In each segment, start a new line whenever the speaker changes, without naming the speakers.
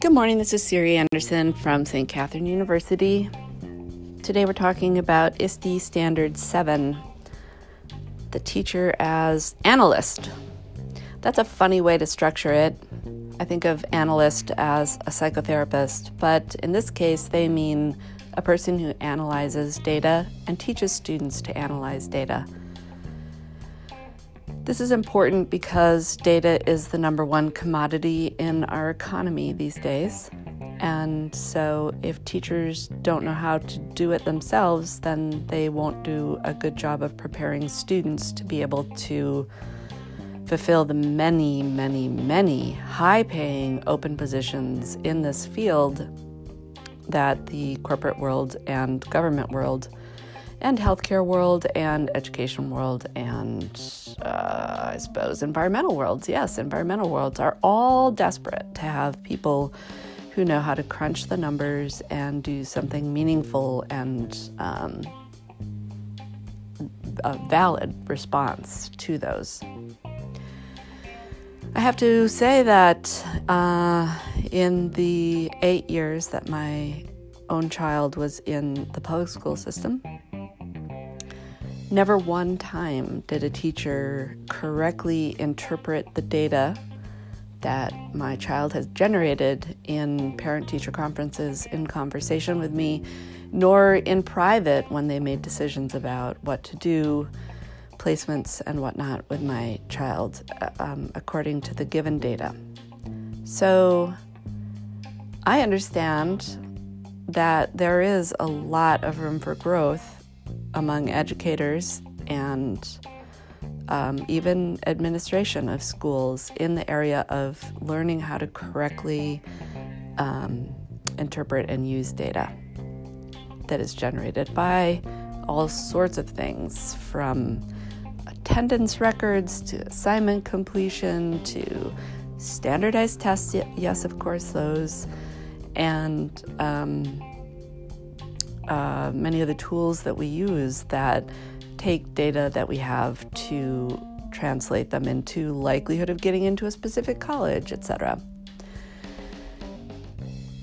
Good morning, this is Siri Anderson from St. Catherine University. Today we're talking about ISTE Standard 7, the teacher as analyst. That's a funny way to structure it. I think of analyst as a psychotherapist, but in this case, they mean a person who analyzes data and teaches students to analyze data. This is important because data is the number one commodity in our economy these days. And so, if teachers don't know how to do it themselves, then they won't do a good job of preparing students to be able to fulfill the many, many, many high paying open positions in this field that the corporate world and government world and healthcare world and education world and uh, I suppose environmental worlds. Yes, environmental worlds are all desperate to have people who know how to crunch the numbers and do something meaningful and um, a valid response to those. I have to say that uh, in the eight years that my own child was in the public school system, Never one time did a teacher correctly interpret the data that my child has generated in parent teacher conferences, in conversation with me, nor in private when they made decisions about what to do, placements, and whatnot with my child uh, um, according to the given data. So I understand that there is a lot of room for growth among educators and um, even administration of schools in the area of learning how to correctly um, interpret and use data that is generated by all sorts of things from attendance records to assignment completion to standardized tests. Yes, of course, those. And um, uh, many of the tools that we use that take data that we have to translate them into likelihood of getting into a specific college, etc.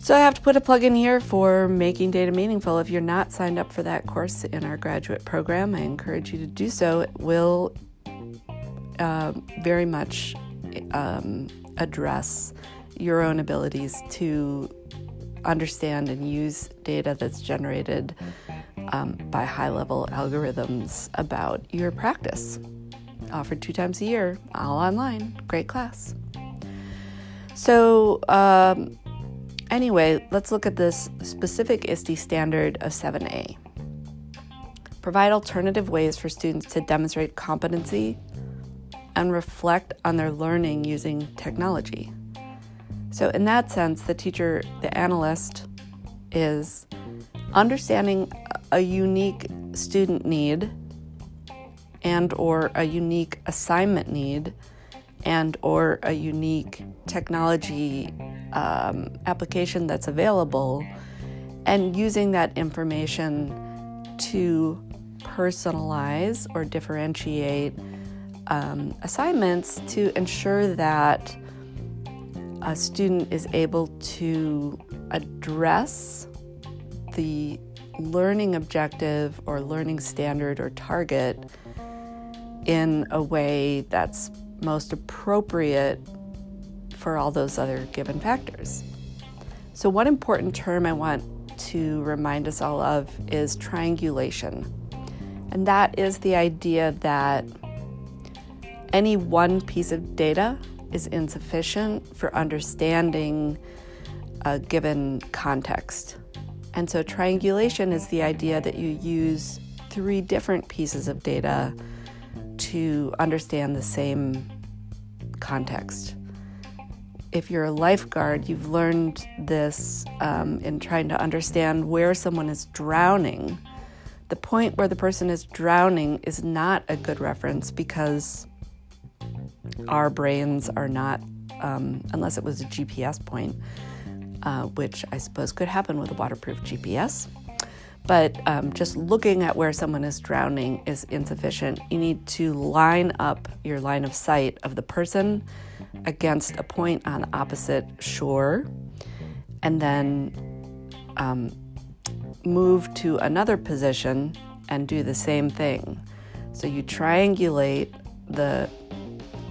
So I have to put a plug in here for making data meaningful. If you're not signed up for that course in our graduate program, I encourage you to do so. It will uh, very much um, address your own abilities to understand and use data that's generated um, by high level algorithms about your practice. Offered two times a year, all online. Great class. So, um, anyway, let's look at this specific ISTE standard of 7A. Provide alternative ways for students to demonstrate competency and reflect on their learning using technology. So, in that sense, the teacher, the analyst, is understanding a unique student need and or a unique assignment need and or a unique technology um, application that's available and using that information to personalize or differentiate um, assignments to ensure that a student is able to address the learning objective or learning standard or target in a way that's most appropriate for all those other given factors. So, one important term I want to remind us all of is triangulation. And that is the idea that any one piece of data is insufficient for understanding a given context. And so, triangulation is the idea that you use three different pieces of data to understand the same context. If you're a lifeguard, you've learned this um, in trying to understand where someone is drowning. The point where the person is drowning is not a good reference because our brains are not, um, unless it was a GPS point, uh, which I suppose could happen with a waterproof GPS. but um, just looking at where someone is drowning is insufficient. You need to line up your line of sight of the person against a point on the opposite shore and then um, move to another position and do the same thing. So you triangulate the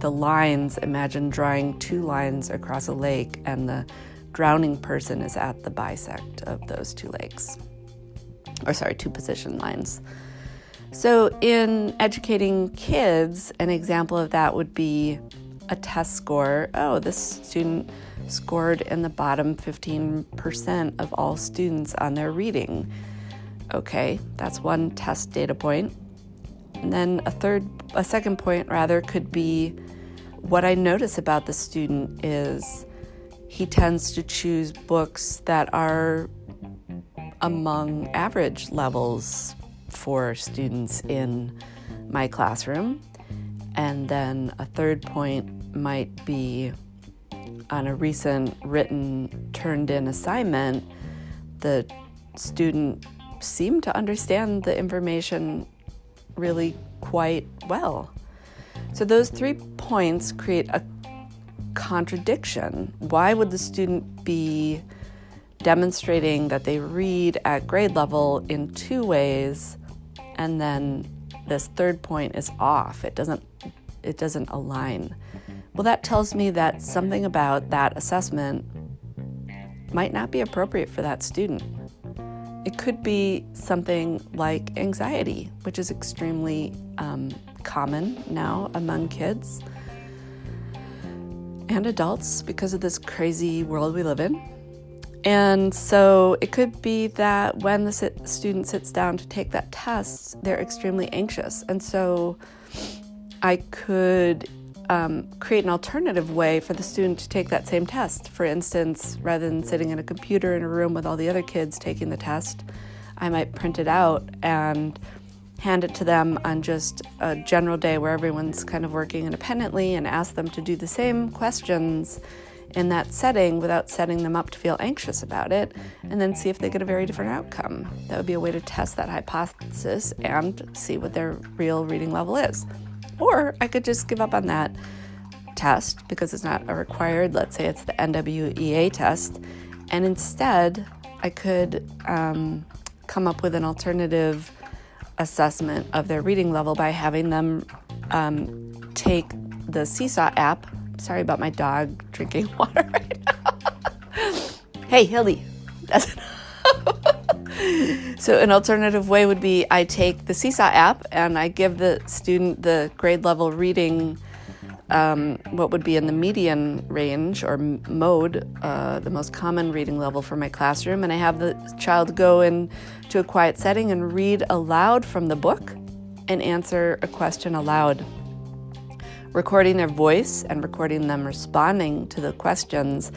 the lines. Imagine drawing two lines across a lake, and the drowning person is at the bisect of those two lakes, or sorry, two position lines. So, in educating kids, an example of that would be a test score. Oh, this student scored in the bottom 15% of all students on their reading. Okay, that's one test data point. And then a third, a second point rather, could be what I notice about the student is he tends to choose books that are among average levels for students in my classroom. And then a third point might be on a recent written turned in assignment, the student seemed to understand the information really quite well. So, those three points create a contradiction. Why would the student be demonstrating that they read at grade level in two ways and then this third point is off? It doesn't it doesn't align. Well, that tells me that something about that assessment might not be appropriate for that student. It could be something like anxiety, which is extremely um, common now among kids and adults because of this crazy world we live in. And so it could be that when the sit- student sits down to take that test, they're extremely anxious. And so I could um, create an alternative way for the student to take that same test. For instance, rather than sitting in a computer in a room with all the other kids taking the test, I might print it out and hand it to them on just a general day where everyone's kind of working independently and ask them to do the same questions in that setting without setting them up to feel anxious about it, and then see if they get a very different outcome. That would be a way to test that hypothesis and see what their real reading level is. Or I could just give up on that test because it's not a required, let's say it's the NWEA test, and instead I could um, come up with an alternative assessment of their reading level by having them um, take the Seesaw app. Sorry about my dog drinking water right now. hey, Hildy. so, an alternative way would be I take the Seesaw app and I give the student the grade level reading, um, what would be in the median range or mode, uh, the most common reading level for my classroom, and I have the child go into a quiet setting and read aloud from the book and answer a question aloud. Recording their voice and recording them responding to the questions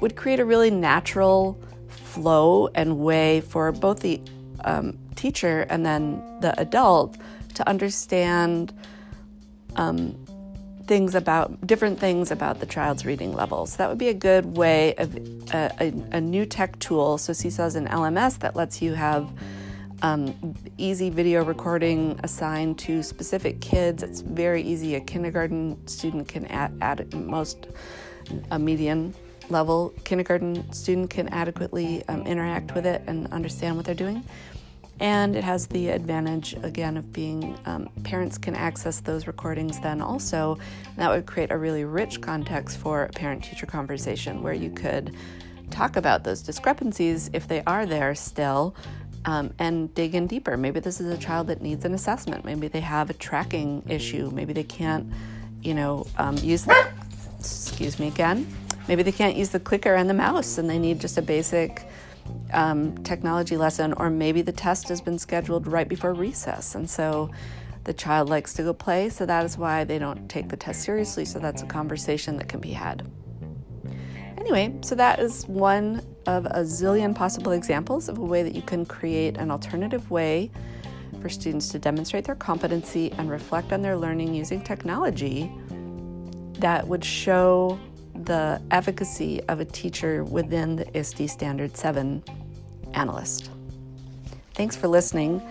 would create a really natural flow and way for both the um, teacher and then the adult to understand um, things about different things about the child's reading levels. That would be a good way of a, a, new tech tool. So Seesaw is an LMS that lets you have um, easy video recording assigned to specific kids. It's very easy. A kindergarten student can add, add most a median level kindergarten student can adequately um, interact with it and understand what they're doing. And it has the advantage, again, of being um, parents can access those recordings then also. That would create a really rich context for a parent teacher conversation where you could talk about those discrepancies if they are there still um, and dig in deeper. Maybe this is a child that needs an assessment. Maybe they have a tracking issue. Maybe they can't, you know, um, use the, excuse me again, maybe they can't use the clicker and the mouse and they need just a basic um, technology lesson, or maybe the test has been scheduled right before recess. And so the child likes to go play, so that is why they don't take the test seriously. So that's a conversation that can be had. Anyway, so that is one of a zillion possible examples of a way that you can create an alternative way for students to demonstrate their competency and reflect on their learning using technology that would show the efficacy of a teacher within the ISTE Standard 7 analyst. Thanks for listening.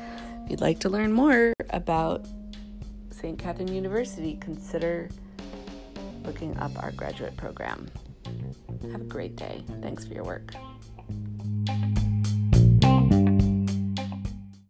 If you'd like to learn more about St. Catherine University, consider looking up our graduate program. Have a great day. Thanks for your work.